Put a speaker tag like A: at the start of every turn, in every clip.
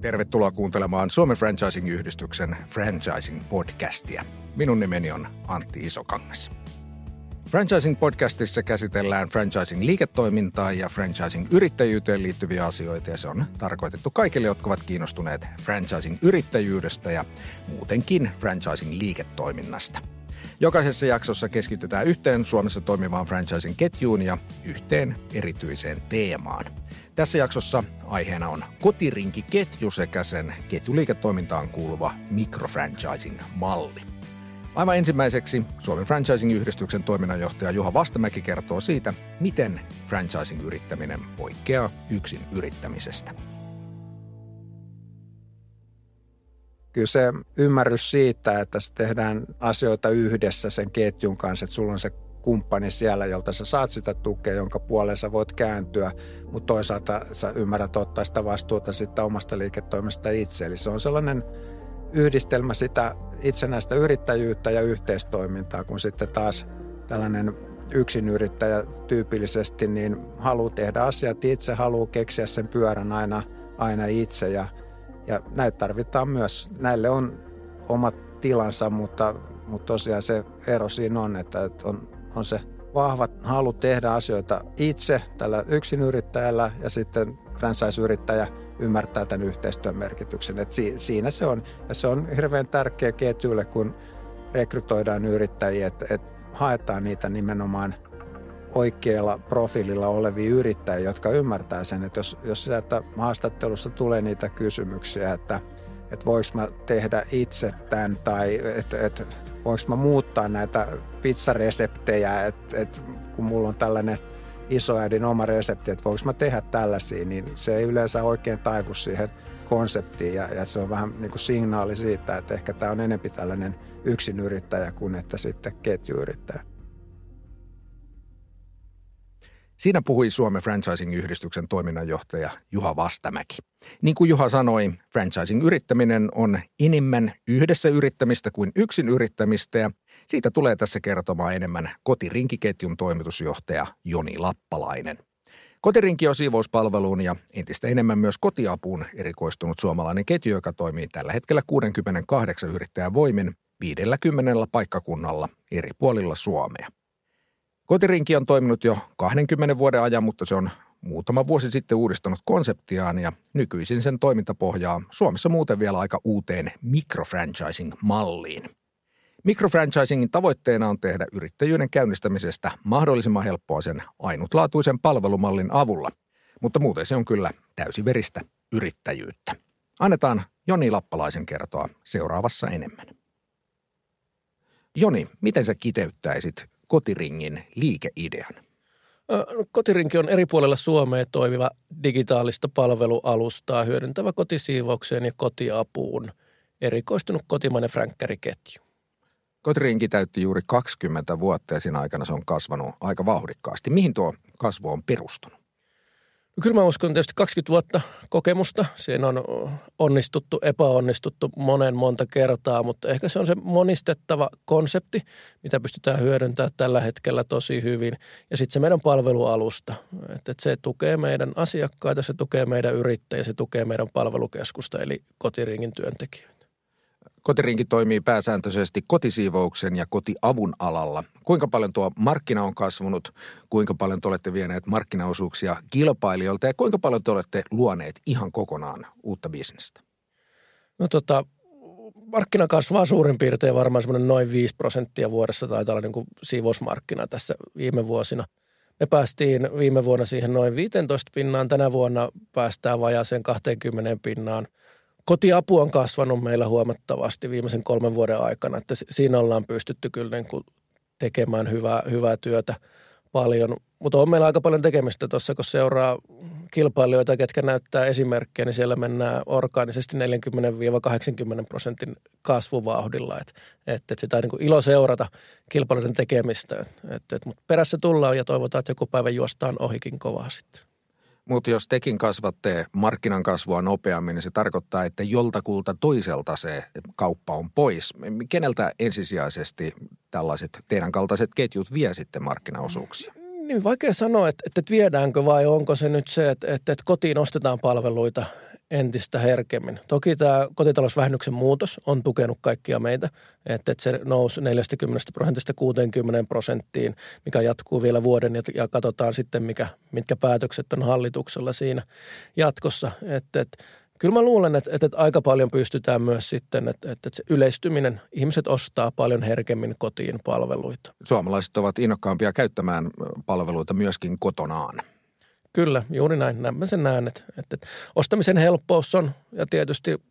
A: Tervetuloa kuuntelemaan Suomen Franchising-yhdistyksen Franchising-podcastia. Minun nimeni on Antti Isokangas. Franchising-podcastissa käsitellään franchising-liiketoimintaa ja franchising-yrittäjyyteen liittyviä asioita ja se on tarkoitettu kaikille, jotka ovat kiinnostuneet franchising-yrittäjyydestä ja muutenkin franchising-liiketoiminnasta. Jokaisessa jaksossa keskitytään yhteen Suomessa toimivaan franchising-ketjuun ja yhteen erityiseen teemaan – tässä jaksossa aiheena on kotirinki-ketju sekä sen ketjuliiketoimintaan kuuluva mikrofranchising-malli. Aivan ensimmäiseksi Suomen Franchising-yhdistyksen toiminnanjohtaja Juha Vastamäki kertoo siitä, miten franchising-yrittäminen poikkeaa yksin yrittämisestä.
B: Kyllä se ymmärrys siitä, että se tehdään asioita yhdessä sen ketjun kanssa, että sulla on se kumppani siellä, jolta sä saat sitä tukea, jonka puoleen sä voit kääntyä, mutta toisaalta sä ymmärrät ottaa sitä vastuuta sitten omasta liiketoimesta itse. Eli se on sellainen yhdistelmä sitä itsenäistä yrittäjyyttä ja yhteistoimintaa, kun sitten taas tällainen yksinyrittäjä tyypillisesti niin haluaa tehdä asiat itse, haluaa keksiä sen pyörän aina, aina itse ja, ja näitä tarvitaan myös. Näille on omat tilansa, mutta, mutta tosiaan se ero siinä on, että on on se vahva halu tehdä asioita itse tällä yksinyrittäjällä ja sitten franchise-yrittäjä ymmärtää tämän yhteistyön merkityksen. Et siinä se on. Ja se on hirveän tärkeä ketjuille, kun rekrytoidaan yrittäjiä, että et haetaan niitä nimenomaan oikealla profiililla olevia yrittäjiä, jotka ymmärtää sen, että jos, jos sieltä haastattelussa tulee niitä kysymyksiä, että, että voiko mä tehdä itse tämän tai että, että voinko mä muuttaa näitä pizzareseptejä, että et, kun mulla on tällainen isoäidin oma resepti, että voinko mä tehdä tällaisia, niin se ei yleensä oikein taivu siihen konseptiin ja, ja se on vähän niin kuin signaali siitä, että ehkä tämä on enempi tällainen yksinyrittäjä kuin että sitten ketjuyrittäjä.
A: Siinä puhui Suomen Franchising-yhdistyksen toiminnanjohtaja Juha Vastamäki. Niin kuin Juha sanoi, franchising-yrittäminen on enemmän yhdessä yrittämistä kuin yksin yrittämistä ja siitä tulee tässä kertomaan enemmän kotirinkiketjun toimitusjohtaja Joni Lappalainen. Kotirinki on siivouspalveluun ja entistä enemmän myös kotiapuun erikoistunut suomalainen ketju, joka toimii tällä hetkellä 68 yrittäjän voimin 50 paikkakunnalla eri puolilla Suomea. Kotirinki on toiminut jo 20 vuoden ajan, mutta se on muutama vuosi sitten uudistanut konseptiaan ja nykyisin sen toimintapohjaa Suomessa muuten vielä aika uuteen mikrofranchising-malliin. Mikrofranchisingin tavoitteena on tehdä yrittäjyyden käynnistämisestä mahdollisimman helppoa sen ainutlaatuisen palvelumallin avulla, mutta muuten se on kyllä täysiveristä yrittäjyyttä. Annetaan Joni Lappalaisen kertoa seuraavassa enemmän. Joni, miten sä kiteyttäisit Kotiringin liikeidean?
C: Kotirinki on eri puolella Suomea toimiva digitaalista palvelualustaa hyödyntävä kotisiivoukseen ja kotiapuun erikoistunut kotimainen fränkkäriketju.
A: Kotirinki täytti juuri 20 vuotta ja siinä aikana se on kasvanut aika vauhdikkaasti. Mihin tuo kasvu on perustunut?
C: Kyllä mä uskon tietysti 20 vuotta kokemusta. Siinä on onnistuttu, epäonnistuttu monen monta kertaa, mutta ehkä se on se monistettava konsepti, mitä pystytään hyödyntämään tällä hetkellä tosi hyvin. Ja sitten se meidän palvelualusta, että se tukee meidän asiakkaita, se tukee meidän yrittäjiä, se tukee meidän palvelukeskusta eli kotiringin työntekijöitä.
A: Kotirinki toimii pääsääntöisesti kotisiivouksen ja kotiavun alalla. Kuinka paljon tuo markkina on kasvanut, kuinka paljon te olette vieneet markkinaosuuksia kilpailijoilta ja kuinka paljon te olette luoneet ihan kokonaan uutta bisnestä?
C: No tota, markkina kasvaa suurin piirtein varmaan semmoinen noin 5 prosenttia vuodessa taitaa olla niin kuin siivousmarkkina tässä viime vuosina. Me päästiin viime vuonna siihen noin 15 pinnaan, tänä vuonna päästään vajaaseen 20 pinnaan – kotiapu on kasvanut meillä huomattavasti viimeisen kolmen vuoden aikana, että siinä ollaan pystytty kyllä niin kuin tekemään hyvää, hyvää työtä paljon. Mutta on meillä aika paljon tekemistä tuossa, kun seuraa kilpailijoita, ketkä näyttää esimerkkejä, niin siellä mennään orgaanisesti 40-80 prosentin kasvuvauhdilla. Että et, et sitä on niin ilo seurata kilpailijoiden tekemistä. Et, et, mutta perässä tullaan ja toivotaan, että joku päivä juostaan ohikin kovaa sitten.
A: Mutta jos tekin kasvatte markkinan kasvua nopeammin, niin se tarkoittaa, että joltakulta toiselta se kauppa on pois. Keneltä ensisijaisesti tällaiset teidän kaltaiset ketjut vie sitten markkinaosuuksia?
C: Niin vaikea sanoa, että, että viedäänkö vai onko se nyt se, että, että, että kotiin ostetaan palveluita entistä herkemmin. Toki tämä kotitalousvähennyksen muutos on tukenut kaikkia meitä, että, se nousi 40 prosentista 60 prosenttiin, mikä jatkuu vielä vuoden ja, katsotaan sitten, mikä, mitkä päätökset on hallituksella siinä jatkossa. Että, että Kyllä mä luulen, että, että aika paljon pystytään myös sitten, että, että se yleistyminen, ihmiset ostaa paljon herkemmin kotiin palveluita.
A: Suomalaiset ovat innokkaampia käyttämään palveluita myöskin kotonaan.
C: Kyllä, juuri näin. Mä sen näen, että, että ostamisen helppous on ja tietysti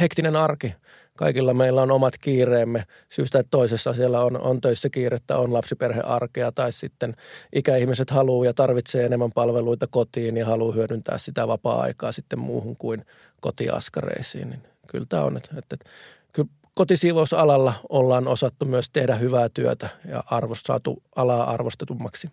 C: hektinen arki. Kaikilla meillä on omat kiireemme syystä, että toisessa siellä on, on töissä kiirettä, on lapsiperhearkea tai sitten ikäihmiset haluaa ja tarvitsee enemmän palveluita kotiin ja haluaa hyödyntää sitä vapaa-aikaa sitten muuhun kuin kotiaskareisiin. Niin kyllä tämä on, että, että, että kyllä kotisiivousalalla ollaan osattu myös tehdä hyvää työtä ja arvost, saatu alaa arvostetummaksi.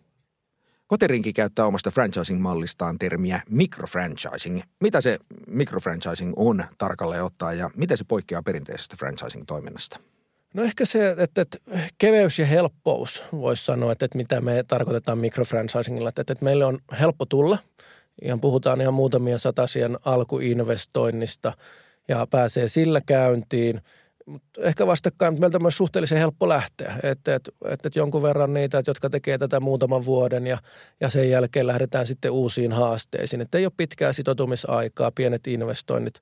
A: Koterinki käyttää omasta franchising-mallistaan termiä microfranchising. Mitä se microfranchising on tarkalleen ottaa ja miten se poikkeaa perinteisestä franchising-toiminnasta?
C: No ehkä se, että, että keveys ja helppous voisi sanoa, että, että mitä me tarkoitetaan microfranchisingilla. Että, että meille on helppo tulla. Ihan puhutaan ihan muutamia satasien alkuinvestoinnista ja pääsee sillä käyntiin – mutta ehkä vastakkain meiltä on myös suhteellisen helppo lähteä. Että et, et, et jonkun verran niitä, jotka tekee tätä muutaman vuoden ja, ja sen jälkeen lähdetään sitten uusiin haasteisiin. Että ei ole pitkää sitoutumisaikaa, pienet investoinnit.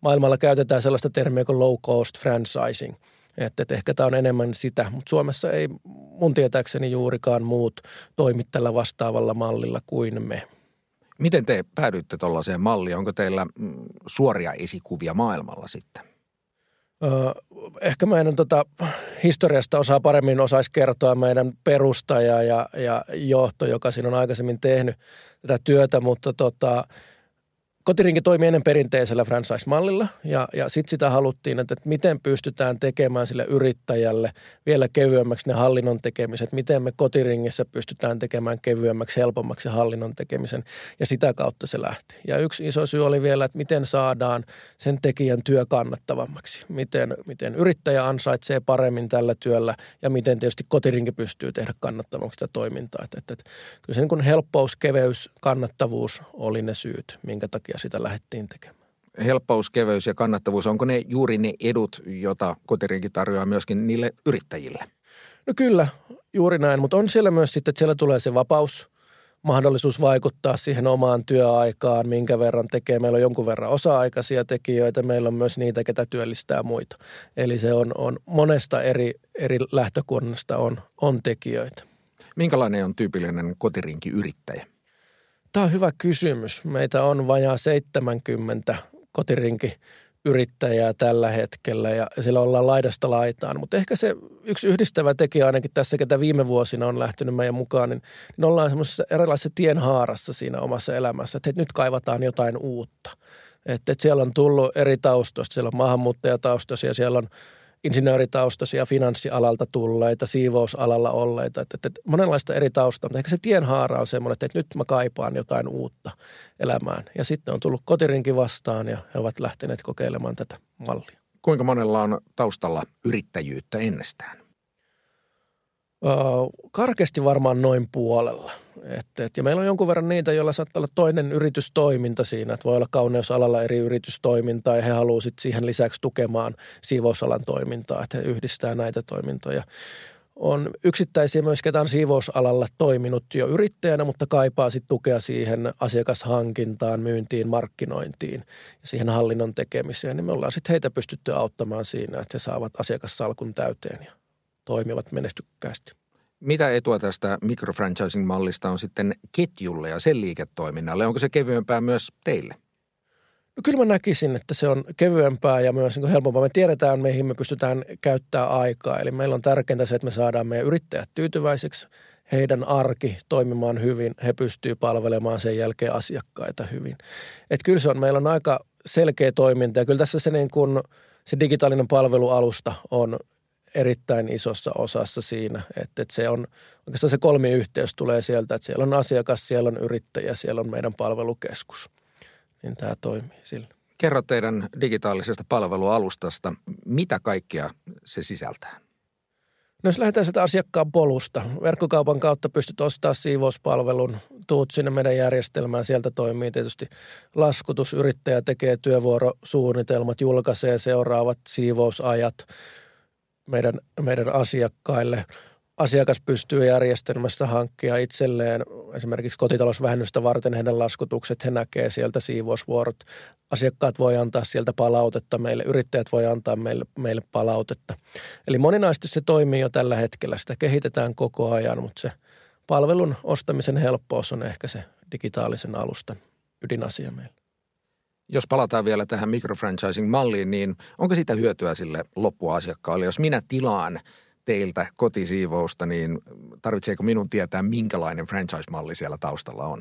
C: Maailmalla käytetään sellaista termiä kuin low cost franchising. Että, että ehkä tämä on enemmän sitä, mutta Suomessa ei mun tietääkseni juurikaan muut toimi tällä vastaavalla mallilla kuin me.
A: Miten te päädyitte tuollaiseen malliin? Onko teillä mm, suoria esikuvia maailmalla sitten?
C: Ehkä meidän tota, historiasta osaa paremmin osaisi kertoa meidän perustaja ja, ja johto, joka siinä on aikaisemmin tehnyt tätä työtä, mutta tota, Kotirinki toimi ennen perinteisellä franchise-mallilla ja, ja sitten sitä haluttiin, että, että miten pystytään tekemään sille yrittäjälle vielä kevyemmäksi ne hallinnon tekemiset, miten me kotiringissä pystytään tekemään kevyemmäksi, helpommaksi hallinnon tekemisen ja sitä kautta se lähti. Ja yksi iso syy oli vielä, että miten saadaan sen tekijän työ kannattavammaksi, miten, miten yrittäjä ansaitsee paremmin tällä työllä ja miten tietysti kotirinki pystyy tehdä kannattavaksi sitä toimintaa. Että, että, että kyllä se niin helppous, keveys, kannattavuus oli ne syyt, minkä takia sitä lähdettiin tekemään.
A: Helppous, keveys ja kannattavuus, onko ne juuri ne edut, joita kotirinki tarjoaa myöskin niille yrittäjille?
C: No kyllä, juuri näin, mutta on siellä myös sitten, että siellä tulee se vapaus, mahdollisuus vaikuttaa siihen omaan työaikaan, minkä verran tekee. Meillä on jonkun verran osa-aikaisia tekijöitä, meillä on myös niitä, ketä työllistää muita. Eli se on, on monesta eri, eri lähtökunnasta on, on tekijöitä.
A: Minkälainen on tyypillinen kotirinki yrittäjä?
C: Tämä on hyvä kysymys. Meitä on vajaa 70 kotirinki yrittäjää tällä hetkellä ja sillä ollaan laidasta laitaan. Mutta ehkä se yksi yhdistävä tekijä ainakin tässä, ketä viime vuosina on lähtenyt meidän mukaan, niin, niin ollaan semmoisessa erilaisessa tienhaarassa siinä omassa elämässä, että nyt kaivataan jotain uutta. Että, että siellä on tullut eri taustoista, siellä on maahanmuuttajataustoisia, siellä on insinööritaustaisia, finanssialalta tulleita, siivousalalla olleita. Että, että monenlaista eri taustaa, mutta ehkä se tienhaara on semmoinen, että, nyt mä kaipaan jotain uutta elämään. Ja sitten on tullut kotirinki vastaan ja he ovat lähteneet kokeilemaan tätä mallia.
A: Kuinka monella on taustalla yrittäjyyttä ennestään?
C: Öö, karkeasti varmaan noin puolella. Et, et, ja meillä on jonkun verran niitä, joilla saattaa olla toinen yritystoiminta siinä. Että voi olla kauneusalalla eri yritystoimintaa ja he haluavat siihen lisäksi tukemaan siivousalan toimintaa. Että he yhdistää näitä toimintoja. On yksittäisiä myös, ketä on siivousalalla toiminut jo yrittäjänä, mutta kaipaa sitten tukea siihen asiakashankintaan, myyntiin, markkinointiin ja siihen hallinnon tekemiseen. Niin me ollaan sitten heitä pystytty auttamaan siinä, että he saavat asiakassalkun täyteen ja toimivat menestykkäästi.
A: Mitä etua tästä microfranchising-mallista on sitten ketjulle ja sen liiketoiminnalle? Onko se kevyempää myös teille?
C: No kyllä mä näkisin, että se on kevyempää ja myös niin helpompaa. Me tiedetään, mihin me pystytään käyttämään aikaa. Eli meillä on tärkeintä se, että me saadaan meidän yrittäjät tyytyväiseksi, heidän arki toimimaan hyvin, he pystyy palvelemaan sen jälkeen asiakkaita hyvin. Että kyllä se on, meillä on aika selkeä toiminta ja kyllä tässä se, niin kuin, se digitaalinen palvelualusta on erittäin isossa osassa siinä, että, että se on oikeastaan se kolmiyhteys tulee sieltä, että siellä on asiakas, siellä on yrittäjä, siellä on meidän palvelukeskus. Niin tämä toimii sillä.
A: Kerro teidän digitaalisesta palvelualustasta, mitä kaikkea se sisältää?
C: No jos lähdetään sitä asiakkaan polusta, verkkokaupan kautta pystyt ostamaan siivouspalvelun, tuut sinne meidän järjestelmään, sieltä toimii tietysti laskutus, yrittäjä tekee työvuorosuunnitelmat, julkaisee seuraavat siivousajat meidän, meidän asiakkaille. Asiakas pystyy järjestelmästä hankkia itselleen esimerkiksi kotitalousvähennystä varten heidän laskutukset, he näkee sieltä siivousvuorot. Asiakkaat voi antaa sieltä palautetta meille, yrittäjät voi antaa meille, meille palautetta. Eli moninaisesti se toimii jo tällä hetkellä, sitä kehitetään koko ajan, mutta se palvelun ostamisen helppous on ehkä se digitaalisen alustan ydinasia meillä.
A: Jos palataan vielä tähän microfranchising-malliin, niin onko sitä hyötyä sille loppuasiakkaalle? Jos minä tilaan teiltä kotisiivousta, niin tarvitseeko minun tietää, minkälainen franchise-malli siellä taustalla on?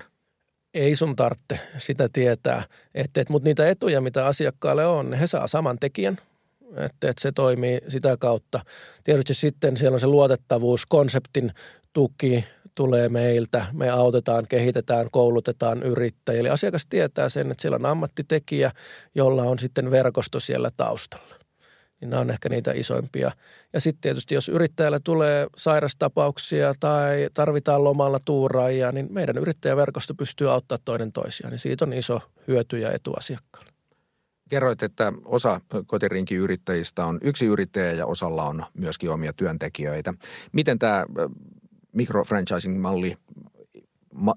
C: Ei sun tarvitse sitä tietää, että, että, mutta niitä etuja, mitä asiakkaalle on, he saa saman tekijän, että, että se toimii sitä kautta. Tietysti sitten siellä on se luotettavuus, konseptin tuki tulee meiltä. Me autetaan, kehitetään, koulutetaan yrittäjiä. Eli asiakas tietää sen, että siellä on ammattitekijä, jolla on sitten verkosto siellä taustalla niin nämä on ehkä niitä isoimpia. Ja sitten tietysti, jos yrittäjälle tulee sairastapauksia tai tarvitaan lomalla tuuraajia, niin meidän yrittäjäverkosto pystyy auttamaan toinen toisiaan. Niin siitä on iso hyöty ja etu asiakkaalle.
A: Kerroit, että osa kotirinkin yrittäjistä on yksi yrittäjä ja osalla on myöskin omia työntekijöitä. Miten tämä mikrofranchising-malli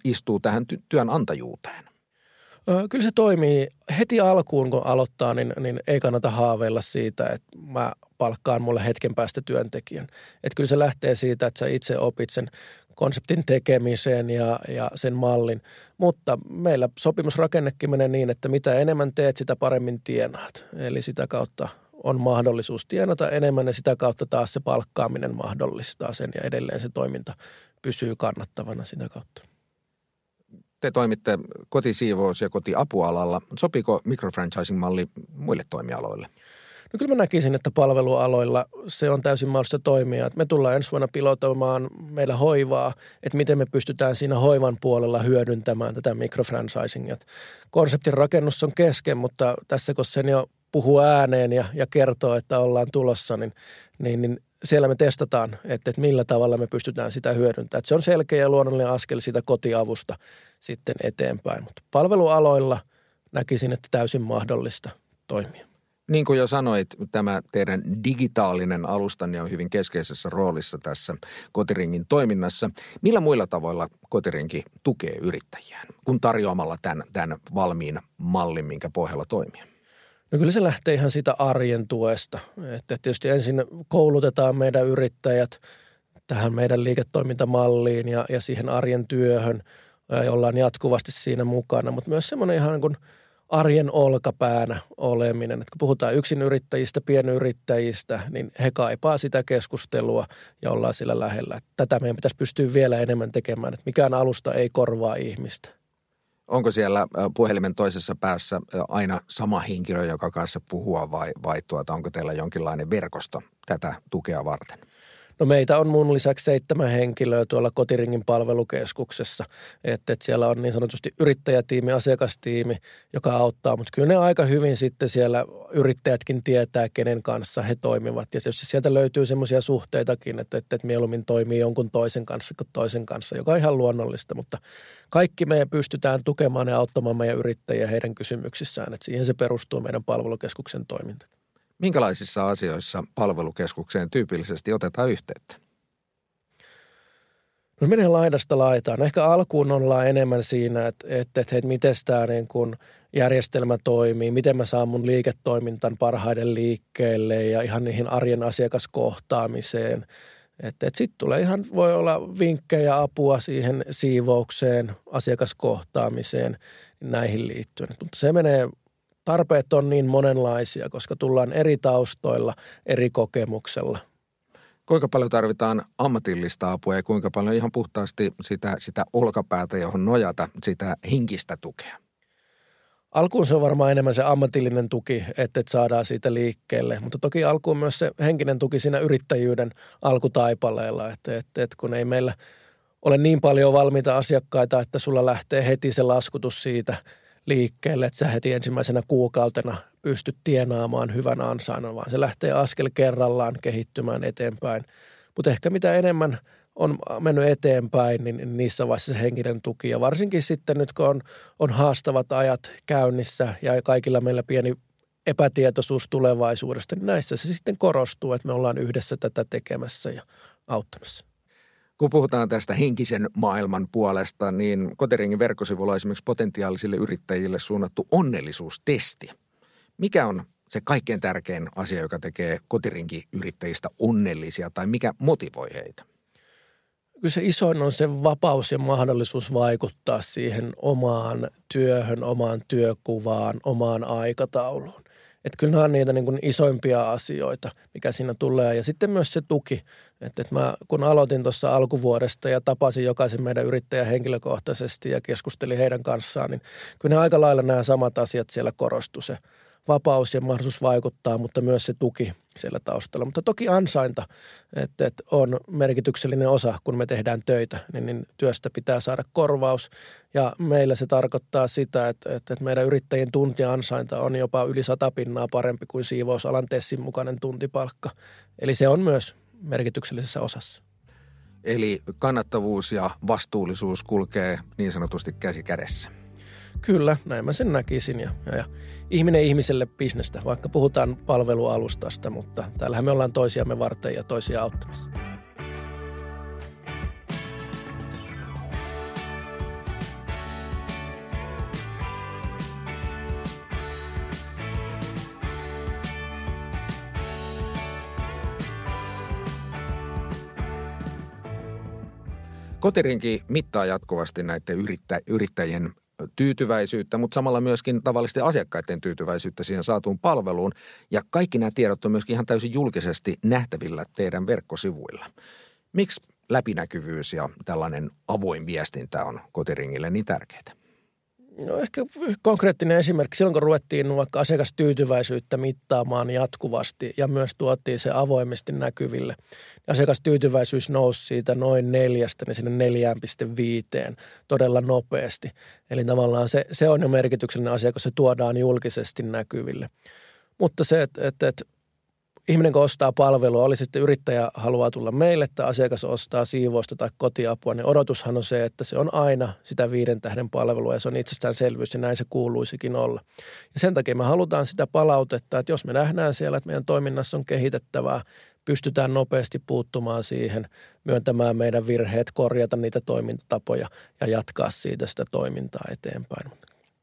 A: istuu tähän työnantajuuteen?
C: Kyllä se toimii heti alkuun, kun aloittaa, niin, niin ei kannata haaveilla siitä, että mä palkkaan mulle hetken päästä työntekijän. Että kyllä se lähtee siitä, että sä itse opit sen konseptin tekemiseen ja, ja sen mallin. Mutta meillä sopimusrakennekin menee niin, että mitä enemmän teet, sitä paremmin tienaat. Eli sitä kautta on mahdollisuus tienata enemmän ja sitä kautta taas se palkkaaminen mahdollistaa sen ja edelleen se toiminta pysyy kannattavana sitä kautta
A: te toimitte kotisiivous- ja kotiapualalla. Sopiko microfranchising-malli muille toimialoille?
C: No kyllä mä näkisin, että palvelualoilla se on täysin mahdollista toimia. Me tullaan ensi vuonna pilotoimaan meillä hoivaa, että miten me pystytään siinä hoivan puolella hyödyntämään tätä microfranchisingia. Konseptin rakennus on kesken, mutta tässä kun sen jo puhuu ääneen ja, ja kertoo, että ollaan tulossa, niin, niin, niin siellä me testataan, että, että millä tavalla me pystytään sitä hyödyntämään. Että se on selkeä ja luonnollinen askel sitä kotiavusta sitten eteenpäin. Mutta palvelualoilla näkisin, että täysin mahdollista toimia.
A: Niin kuin jo sanoit, tämä teidän digitaalinen alustanne on hyvin keskeisessä roolissa tässä Kotiringin toiminnassa. Millä muilla tavoilla Kotirinki tukee yrittäjiään, kun tarjoamalla tämän, tämän valmiin mallin, minkä pohjalla toimia?
C: No kyllä se lähtee ihan siitä arjen tuesta. Että tietysti ensin koulutetaan meidän yrittäjät tähän meidän liiketoimintamalliin ja, ja siihen arjen työhön, ja ollaan jatkuvasti siinä mukana, mutta myös semmoinen ihan kuin arjen olkapäänä oleminen. Että kun puhutaan yksinyrittäjistä, pienyrittäjistä, niin he kaipaa sitä keskustelua ja ollaan sillä lähellä. Tätä meidän pitäisi pystyä vielä enemmän tekemään, että mikään alusta ei korvaa ihmistä.
A: Onko siellä puhelimen toisessa päässä aina sama henkilö, joka kanssa puhua vai, vai tuota, onko teillä jonkinlainen verkosto tätä tukea varten?
C: No meitä on mun lisäksi seitsemän henkilöä tuolla Kotiringin palvelukeskuksessa, että, että siellä on niin sanotusti yrittäjätiimi, asiakastiimi, joka auttaa, mutta kyllä ne aika hyvin sitten siellä yrittäjätkin tietää, kenen kanssa he toimivat. Ja jos sieltä löytyy semmoisia suhteitakin, että, että, että mieluummin toimii jonkun toisen kanssa kuin toisen kanssa, joka on ihan luonnollista, mutta kaikki me pystytään tukemaan ja auttamaan meidän yrittäjiä heidän kysymyksissään, että siihen se perustuu meidän palvelukeskuksen toiminta.
A: Minkälaisissa asioissa palvelukeskukseen tyypillisesti otetaan yhteyttä?
C: No menee laidasta laitaan. Ehkä alkuun ollaan enemmän siinä, että, että, että, että miten tämä niin kuin järjestelmä toimii, miten mä saan mun liiketoimintan parhaiden liikkeelle ja ihan niihin arjen asiakaskohtaamiseen. Että, että sitten tulee ihan, voi olla vinkkejä, apua siihen siivoukseen, asiakaskohtaamiseen näihin liittyen. Mutta se menee tarpeet on niin monenlaisia, koska tullaan eri taustoilla, eri kokemuksella.
A: Kuinka paljon tarvitaan ammatillista apua ja kuinka paljon ihan puhtaasti sitä, sitä olkapäätä, johon nojata, sitä hinkistä tukea?
C: Alkuun se on varmaan enemmän se ammatillinen tuki, että, että saadaan siitä liikkeelle, mutta toki alkuun myös se henkinen tuki siinä yrittäjyyden alkutaipaleella, että, että, että kun ei meillä ole niin paljon valmiita asiakkaita, että sulla lähtee heti se laskutus siitä – liikkeelle, että sä heti ensimmäisenä kuukautena pystyt tienaamaan hyvän ansainnan, vaan se lähtee askel kerrallaan kehittymään eteenpäin. Mutta ehkä mitä enemmän on mennyt eteenpäin, niin niissä vaiheissa se henkinen tuki. Ja varsinkin sitten nyt, kun on, on haastavat ajat käynnissä ja kaikilla meillä pieni epätietoisuus tulevaisuudesta, niin näissä se sitten korostuu, että me ollaan yhdessä tätä tekemässä ja auttamassa.
A: Kun puhutaan tästä henkisen maailman puolesta, niin Koteringin verkkosivulla on esimerkiksi potentiaalisille yrittäjille suunnattu onnellisuustesti. Mikä on se kaikkein tärkein asia, joka tekee kotirinki-yrittäjistä onnellisia tai mikä motivoi heitä?
C: Kyllä se isoin on se vapaus ja mahdollisuus vaikuttaa siihen omaan työhön, omaan työkuvaan, omaan aikatauluun. Että kyllä nämä on niitä niin kuin isoimpia asioita, mikä siinä tulee. Ja sitten myös se tuki. Että, että mä kun aloitin tuossa alkuvuodesta ja tapasin jokaisen meidän yrittäjän henkilökohtaisesti ja keskustelin heidän kanssaan, niin kyllä ne aika lailla nämä samat asiat siellä korostu se – vapaus ja mahdollisuus vaikuttaa, mutta myös se tuki siellä taustalla. Mutta toki ansainta, että, että on merkityksellinen osa, kun me tehdään töitä, niin, niin työstä pitää saada korvaus. Ja meillä se tarkoittaa sitä, että, että meidän yrittäjien tunti-ansainta on jopa yli sata pinnaa parempi kuin siivousalan tessin mukainen tuntipalkka. Eli se on myös merkityksellisessä osassa.
A: Eli kannattavuus ja vastuullisuus kulkee niin sanotusti käsi kädessä.
C: Kyllä, näin mä sen näkisin. Ja, ja, ja ihminen ihmiselle bisnestä, vaikka puhutaan palvelualustasta, mutta täällähän me ollaan toisiamme varten ja toisia auttamassa.
A: Kotirinki mittaa jatkuvasti näiden yrittä, yrittäjien tyytyväisyyttä, mutta samalla myöskin tavallisten asiakkaiden tyytyväisyyttä siihen saatuun palveluun. Ja kaikki nämä tiedot on myöskin ihan täysin julkisesti nähtävillä teidän verkkosivuilla. Miksi läpinäkyvyys ja tällainen avoin viestintä on kotiringille niin tärkeää?
C: No ehkä konkreettinen esimerkki. Silloin kun ruvettiin vaikka asiakastyytyväisyyttä mittaamaan jatkuvasti ja myös tuotiin se avoimesti näkyville. Asiakastyytyväisyys nousi siitä noin neljästä niin sinne 4,5 todella nopeasti. Eli tavallaan se, se on jo merkityksellinen asia, kun se tuodaan julkisesti näkyville. Mutta se, että, että, että ihminen kun ostaa palvelua, oli sitten yrittäjä haluaa tulla meille tai asiakas ostaa siivousta tai kotiapua, niin odotushan on se, että se on aina sitä viiden tähden palvelua ja se on itsestäänselvyys ja näin se kuuluisikin olla. Ja sen takia me halutaan sitä palautetta, että jos me nähdään siellä, että meidän toiminnassa on kehitettävää, pystytään nopeasti puuttumaan siihen, myöntämään meidän virheet, korjata niitä toimintatapoja ja jatkaa siitä sitä toimintaa eteenpäin.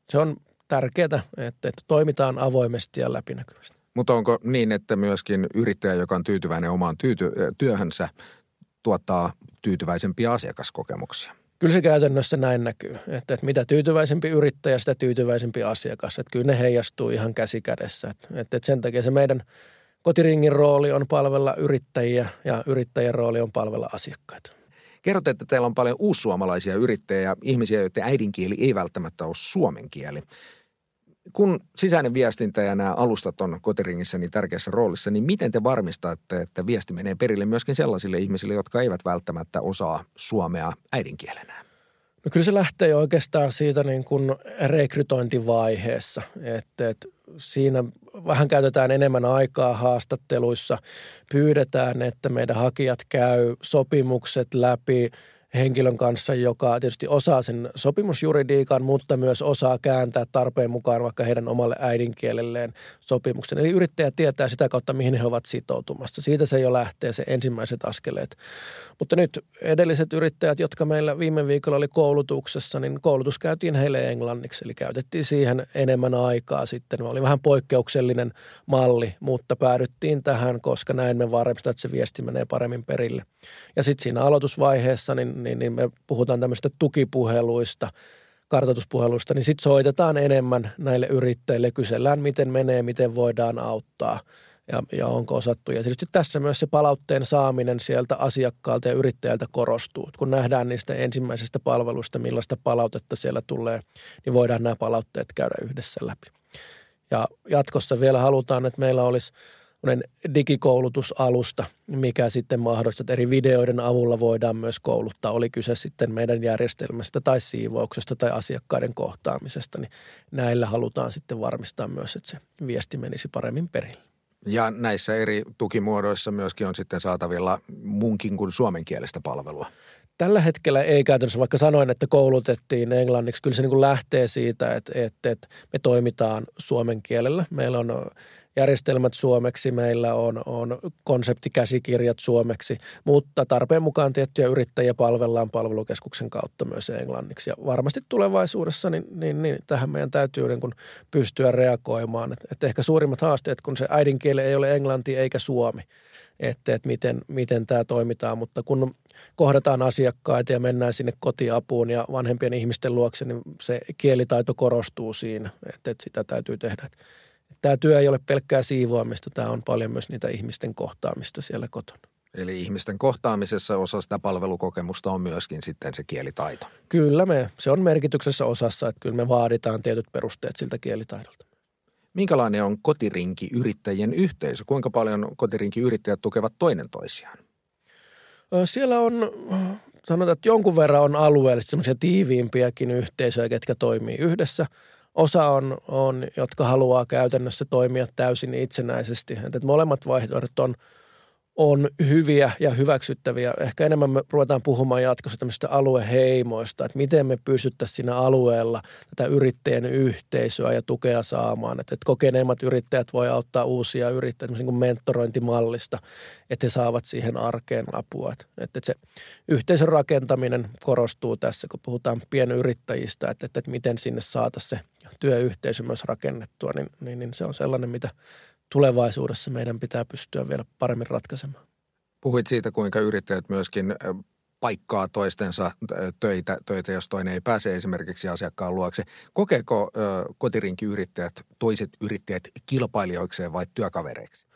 C: Se on tärkeää, että, että toimitaan avoimesti ja läpinäkyvästi.
A: Mutta onko niin, että myöskin yrittäjä, joka on tyytyväinen omaan tyyty- työhönsä, tuottaa tyytyväisempiä asiakaskokemuksia?
C: Kyllä se käytännössä näin näkyy, että, että mitä tyytyväisempi yrittäjä, sitä tyytyväisempi asiakas. Että kyllä ne heijastuu ihan käsi kädessä. Että, että sen takia se meidän kotiringin rooli on palvella yrittäjiä ja yrittäjän rooli on palvella asiakkaita.
A: Kerrot, että teillä on paljon uussuomalaisia yrittäjiä, ihmisiä, joiden äidinkieli ei välttämättä ole suomen kieli kun sisäinen viestintä ja nämä alustat on kotiringissä niin tärkeässä roolissa, niin miten te varmistatte, että viesti menee perille myöskin sellaisille ihmisille, jotka eivät välttämättä osaa suomea äidinkielenään?
C: No kyllä se lähtee oikeastaan siitä niin kuin rekrytointivaiheessa, että, että siinä vähän käytetään enemmän aikaa haastatteluissa, pyydetään, että meidän hakijat käy sopimukset läpi – henkilön kanssa, joka tietysti osaa sen sopimusjuridiikan, mutta myös osaa kääntää tarpeen mukaan vaikka heidän omalle äidinkielelleen sopimuksen. Eli yrittäjä tietää sitä kautta, mihin he ovat sitoutumassa. Siitä se jo lähtee se ensimmäiset askeleet. Mutta nyt edelliset yrittäjät, jotka meillä viime viikolla oli koulutuksessa, niin koulutus käytiin heille englanniksi. Eli käytettiin siihen enemmän aikaa sitten. Oli vähän poikkeuksellinen malli, mutta päädyttiin tähän, koska näin me varmistetaan, että se viesti menee paremmin perille. Ja sitten siinä aloitusvaiheessa niin, niin, niin me puhutaan tämmöistä tukipuheluista, kartoituspuheluista, niin sitten soitetaan enemmän näille yrittäjille, kysellään miten menee, miten voidaan auttaa ja, ja onko osattu. Ja tietysti tässä myös se palautteen saaminen sieltä asiakkaalta ja yrittäjältä korostuu. Kun nähdään niistä ensimmäisistä palveluista, millaista palautetta siellä tulee, niin voidaan nämä palautteet käydä yhdessä läpi. Ja jatkossa vielä halutaan, että meillä olisi – digikoulutusalusta, mikä sitten mahdollistaa, että eri videoiden avulla voidaan myös kouluttaa. Oli kyse sitten meidän järjestelmästä tai siivouksesta tai asiakkaiden kohtaamisesta, niin näillä halutaan sitten varmistaa myös, että se viesti menisi paremmin perille.
A: Ja näissä eri tukimuodoissa myöskin on sitten saatavilla munkin kuin suomenkielistä palvelua.
C: Tällä hetkellä ei käytännössä, vaikka sanoin, että koulutettiin englanniksi, kyllä se niin kuin lähtee siitä, että, että, että me toimitaan suomen kielellä. Meillä on järjestelmät suomeksi, meillä on, on konseptikäsikirjat suomeksi, mutta tarpeen mukaan tiettyjä yrittäjiä palvellaan palvelukeskuksen kautta myös englanniksi. Ja varmasti tulevaisuudessa niin, niin, niin tähän meidän täytyy niin kuin pystyä reagoimaan. Et, et ehkä suurimmat haasteet, kun se äidinkieli ei ole englanti eikä suomi, että, että miten, miten tämä toimitaan, mutta kun kohdataan asiakkaita ja mennään sinne kotiapuun ja vanhempien ihmisten luokse, niin se kielitaito korostuu siinä, että, että sitä täytyy tehdä tämä työ ei ole pelkkää siivoamista, tämä on paljon myös niitä ihmisten kohtaamista siellä kotona.
A: Eli ihmisten kohtaamisessa osa sitä palvelukokemusta on myöskin sitten se kielitaito.
C: Kyllä me, se on merkityksessä osassa, että kyllä me vaaditaan tietyt perusteet siltä kielitaidolta.
A: Minkälainen on kotirinki yrittäjien yhteisö? Kuinka paljon kotirinki yrittäjät tukevat toinen toisiaan?
C: Siellä on, sanotaan, että jonkun verran on alueellisesti semmoisia tiiviimpiäkin yhteisöjä, ketkä toimii yhdessä – Osa on, on, jotka haluaa käytännössä toimia täysin itsenäisesti. Että molemmat vaihtoehdot on, on hyviä ja hyväksyttäviä. Ehkä enemmän me ruvetaan puhumaan jatkossa tämmöistä alueheimoista, että miten me pystyttäisiin siinä alueella tätä yrittäjän yhteisöä ja tukea saamaan. Että, että kokeneemmat yrittäjät voi auttaa uusia yrittäjiä niin kuin mentorointimallista, että he saavat siihen arkeen apua. Että, että se yhteisön rakentaminen korostuu tässä, kun puhutaan pienyrittäjistä, että, että, että miten sinne saataisiin se työyhteisö myös rakennettua, niin, niin, niin se on sellainen, mitä tulevaisuudessa meidän pitää pystyä vielä paremmin ratkaisemaan.
A: Puhuit siitä, kuinka yrittäjät myöskin paikkaa toistensa töitä, töitä, jos toinen ei pääse esimerkiksi asiakkaan luokse. Kokeeko kotirinki-yrittäjät toiset yrittäjät kilpailijoikseen vai työkavereiksi?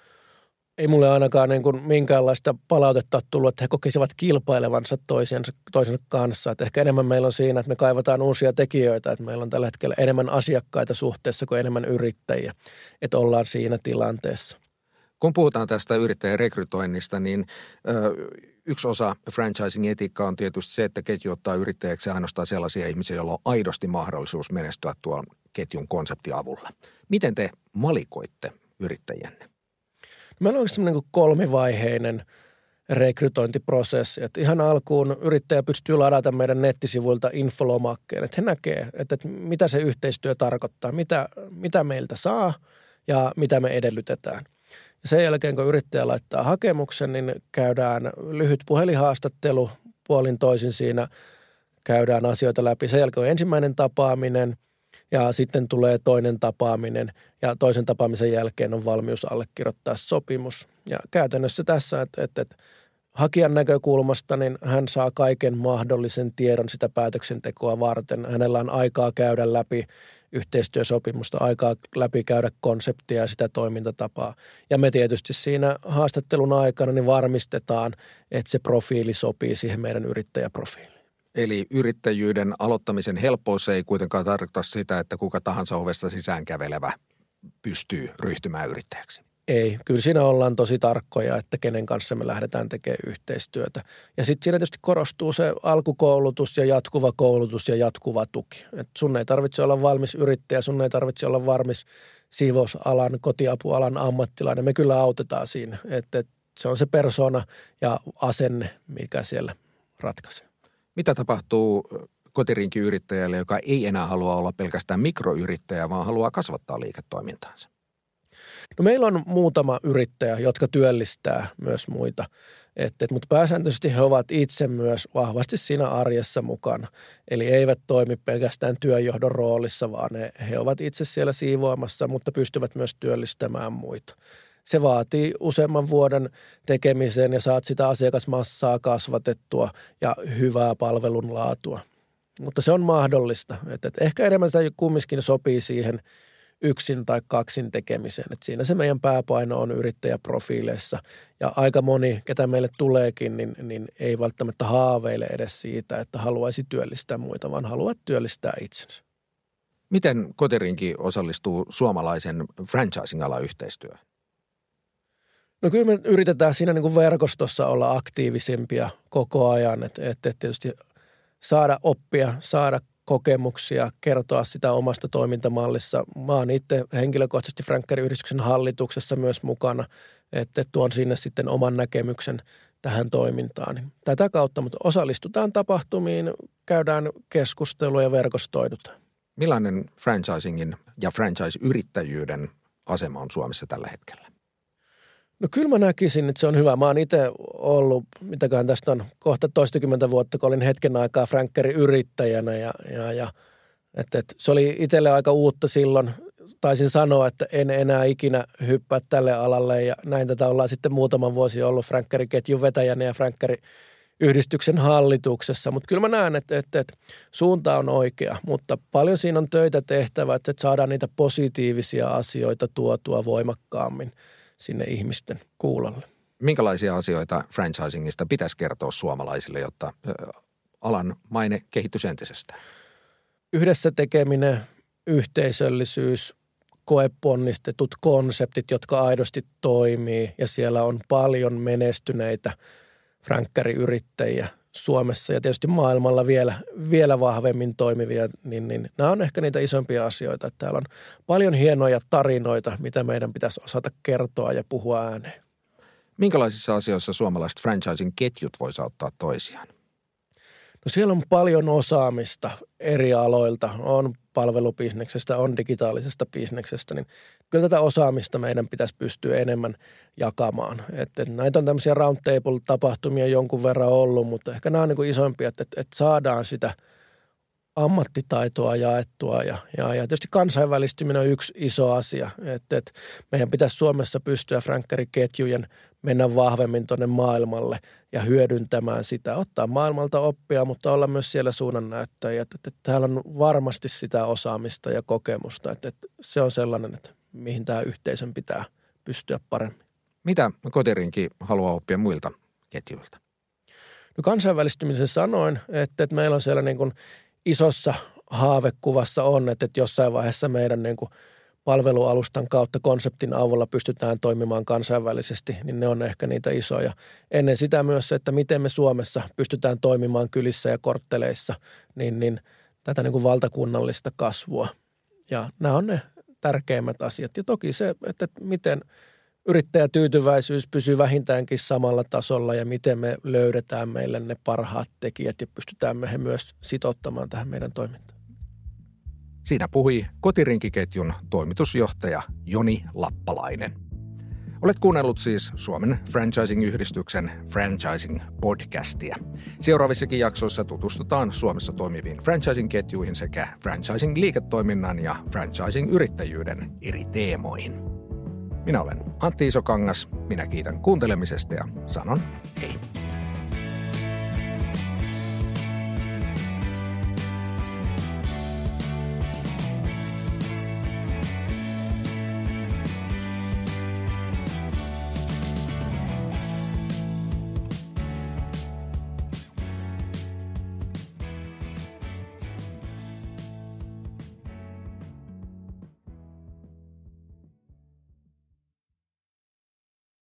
C: Ei mulle ainakaan niin kuin minkäänlaista palautetta tullut, että he kokisivat kilpailevansa toisensa, toisensa kanssa. Että ehkä enemmän meillä on siinä, että me kaivataan uusia tekijöitä, että meillä on tällä hetkellä enemmän asiakkaita suhteessa kuin enemmän yrittäjiä, että ollaan siinä tilanteessa.
A: Kun puhutaan tästä yrittäjän rekrytoinnista, niin ö, yksi osa franchising-etiikkaa on tietysti se, että ketju ottaa yrittäjäksi ainoastaan sellaisia ihmisiä, joilla on aidosti mahdollisuus menestyä tuon ketjun konseptiavulla. Miten te malikoitte yrittäjänne?
C: Meillä on semmoinen niin kolmivaiheinen rekrytointiprosessi. Että ihan alkuun yrittäjä pystyy ladata meidän nettisivuilta infolomakkeen, että he näkee, että, että mitä se yhteistyö tarkoittaa, mitä, mitä meiltä saa ja mitä me edellytetään. Ja sen jälkeen, kun yrittäjä laittaa hakemuksen, niin käydään lyhyt puhelinhaastattelu puolin toisin siinä, käydään asioita läpi. Sen jälkeen on ensimmäinen tapaaminen – ja sitten tulee toinen tapaaminen ja toisen tapaamisen jälkeen on valmius allekirjoittaa sopimus. Ja käytännössä tässä, että, että, että hakijan näkökulmasta niin hän saa kaiken mahdollisen tiedon sitä päätöksentekoa varten. Hänellä on aikaa käydä läpi yhteistyösopimusta, aikaa läpi käydä konseptia ja sitä toimintatapaa. Ja me tietysti siinä haastattelun aikana niin varmistetaan, että se profiili sopii siihen meidän yrittäjäprofiiliin.
A: Eli yrittäjyyden aloittamisen helppous ei kuitenkaan tarkoita sitä, että kuka tahansa ovesta sisään kävelevä pystyy ryhtymään yrittäjäksi.
C: Ei, kyllä siinä ollaan tosi tarkkoja, että kenen kanssa me lähdetään tekemään yhteistyötä. Ja sitten siinä tietysti korostuu se alkukoulutus ja jatkuva koulutus ja jatkuva tuki. Et sun ei tarvitse olla valmis yrittäjä, sun ei tarvitse olla valmis siivousalan, kotiapualan ammattilainen. Me kyllä autetaan siinä, että et se on se persona ja asenne, mikä siellä ratkaisee.
A: Mitä tapahtuu kotirinkiyrittäjälle, joka ei enää halua olla pelkästään mikroyrittäjä, vaan haluaa kasvattaa liiketoimintaansa?
C: No meillä on muutama yrittäjä, jotka työllistää myös muita. Et, et, mutta pääsääntöisesti he ovat itse myös vahvasti siinä arjessa mukana. Eli eivät toimi pelkästään työjohdon roolissa, vaan he, he ovat itse siellä siivoamassa, mutta pystyvät myös työllistämään muita se vaatii useamman vuoden tekemisen ja saat sitä asiakasmassaa kasvatettua ja hyvää palvelun laatua. Mutta se on mahdollista. Että, että ehkä enemmän se kumminkin sopii siihen yksin tai kaksin tekemiseen. Että siinä se meidän pääpaino on yrittäjäprofiileissa. Ja aika moni, ketä meille tuleekin, niin, niin ei välttämättä haaveile edes siitä, että haluaisi työllistää muita, vaan haluaa työllistää itsensä.
A: Miten Koterinki osallistuu suomalaisen franchising-alan yhteistyöhön?
C: No kyllä me yritetään siinä niin kuin verkostossa olla aktiivisempia koko ajan, että, että tietysti saada oppia, saada kokemuksia, kertoa sitä omasta toimintamallissa. Mä oon itse henkilökohtaisesti Frankkerin hallituksessa myös mukana, että tuon sinne sitten oman näkemyksen tähän toimintaan. Tätä kautta, mutta osallistutaan tapahtumiin, käydään keskustelua ja verkostoidutaan.
A: Millainen franchisingin ja franchise-yrittäjyyden asema on Suomessa tällä hetkellä?
C: No kyllä mä näkisin, että se on hyvä. Mä oon itse ollut, mitäköhän tästä on, kohta toistakymmentä vuotta, kun olin hetken aikaa Frankkerin yrittäjänä ja, ja, ja että, että se oli itselle aika uutta silloin. Taisin sanoa, että en enää ikinä hyppää tälle alalle ja näin tätä ollaan sitten muutaman vuosi ollut Frankkerin ketjun vetäjänä ja Frankkerin yhdistyksen hallituksessa. Mutta kyllä mä näen, että, että, että suunta on oikea, mutta paljon siinä on töitä tehtävä, että saadaan niitä positiivisia asioita tuotua voimakkaammin – sinne ihmisten kuulolle.
A: Minkälaisia asioita franchisingista pitäisi kertoa suomalaisille, jotta alan maine kehittyisi entisestään?
C: Yhdessä tekeminen, yhteisöllisyys, koeponnistetut konseptit, jotka aidosti toimii ja siellä on paljon menestyneitä frankkäriyrittäjiä Suomessa ja tietysti maailmalla vielä, vielä vahvemmin toimivia, niin, niin nämä on ehkä niitä isompia asioita. Että täällä on paljon hienoja tarinoita, mitä meidän pitäisi osata kertoa ja puhua ääneen.
A: Minkälaisissa asioissa suomalaiset franchising-ketjut voisi auttaa toisiaan?
C: No siellä on paljon osaamista eri aloilta. On palvelubisneksestä, on digitaalisesta bisneksestä, niin kyllä tätä osaamista meidän pitäisi pystyä enemmän jakamaan. Että näitä on tämmöisiä roundtable-tapahtumia jonkun verran ollut, mutta ehkä nämä on niin isompia, että, että saadaan sitä ammattitaitoa jaettua ja, ja, ja tietysti kansainvälistyminen on yksi iso asia, että, että meidän pitäisi Suomessa pystyä Frankkeri-ketjujen mennä vahvemmin tuonne maailmalle ja hyödyntämään sitä, ottaa maailmalta oppia, mutta olla myös siellä suunnannäyttäjiä. Että, että, että täällä on varmasti sitä osaamista ja kokemusta, että, että se on sellainen, että mihin tämä yhteisön pitää pystyä paremmin.
A: Mitä kotirinki haluaa oppia muilta ketjuilta?
C: No kansainvälistymisen sanoin, että, että meillä on siellä niin kuin isossa haavekuvassa on, että, että jossain vaiheessa meidän niin kuin – palvelualustan kautta konseptin avulla pystytään toimimaan kansainvälisesti, niin ne on ehkä niitä isoja. Ennen sitä myös se, että miten me Suomessa pystytään toimimaan kylissä ja kortteleissa, niin, niin tätä niin kuin valtakunnallista kasvua. Ja nämä on ne tärkeimmät asiat. Ja toki se, että miten yrittäjätyytyväisyys pysyy vähintäänkin samalla tasolla ja miten me löydetään meille ne parhaat tekijät ja pystytään me he myös sitouttamaan tähän meidän toimintaan.
A: Siinä puhui kotirinkiketjun toimitusjohtaja Joni Lappalainen. Olet kuunnellut siis Suomen Franchising-yhdistyksen Franchising-podcastia. Seuraavissakin jaksoissa tutustutaan Suomessa toimiviin franchising-ketjuihin sekä franchising-liiketoiminnan ja franchising-yrittäjyyden eri teemoihin. Minä olen Antti Isokangas, minä kiitän kuuntelemisesta ja sanon hei.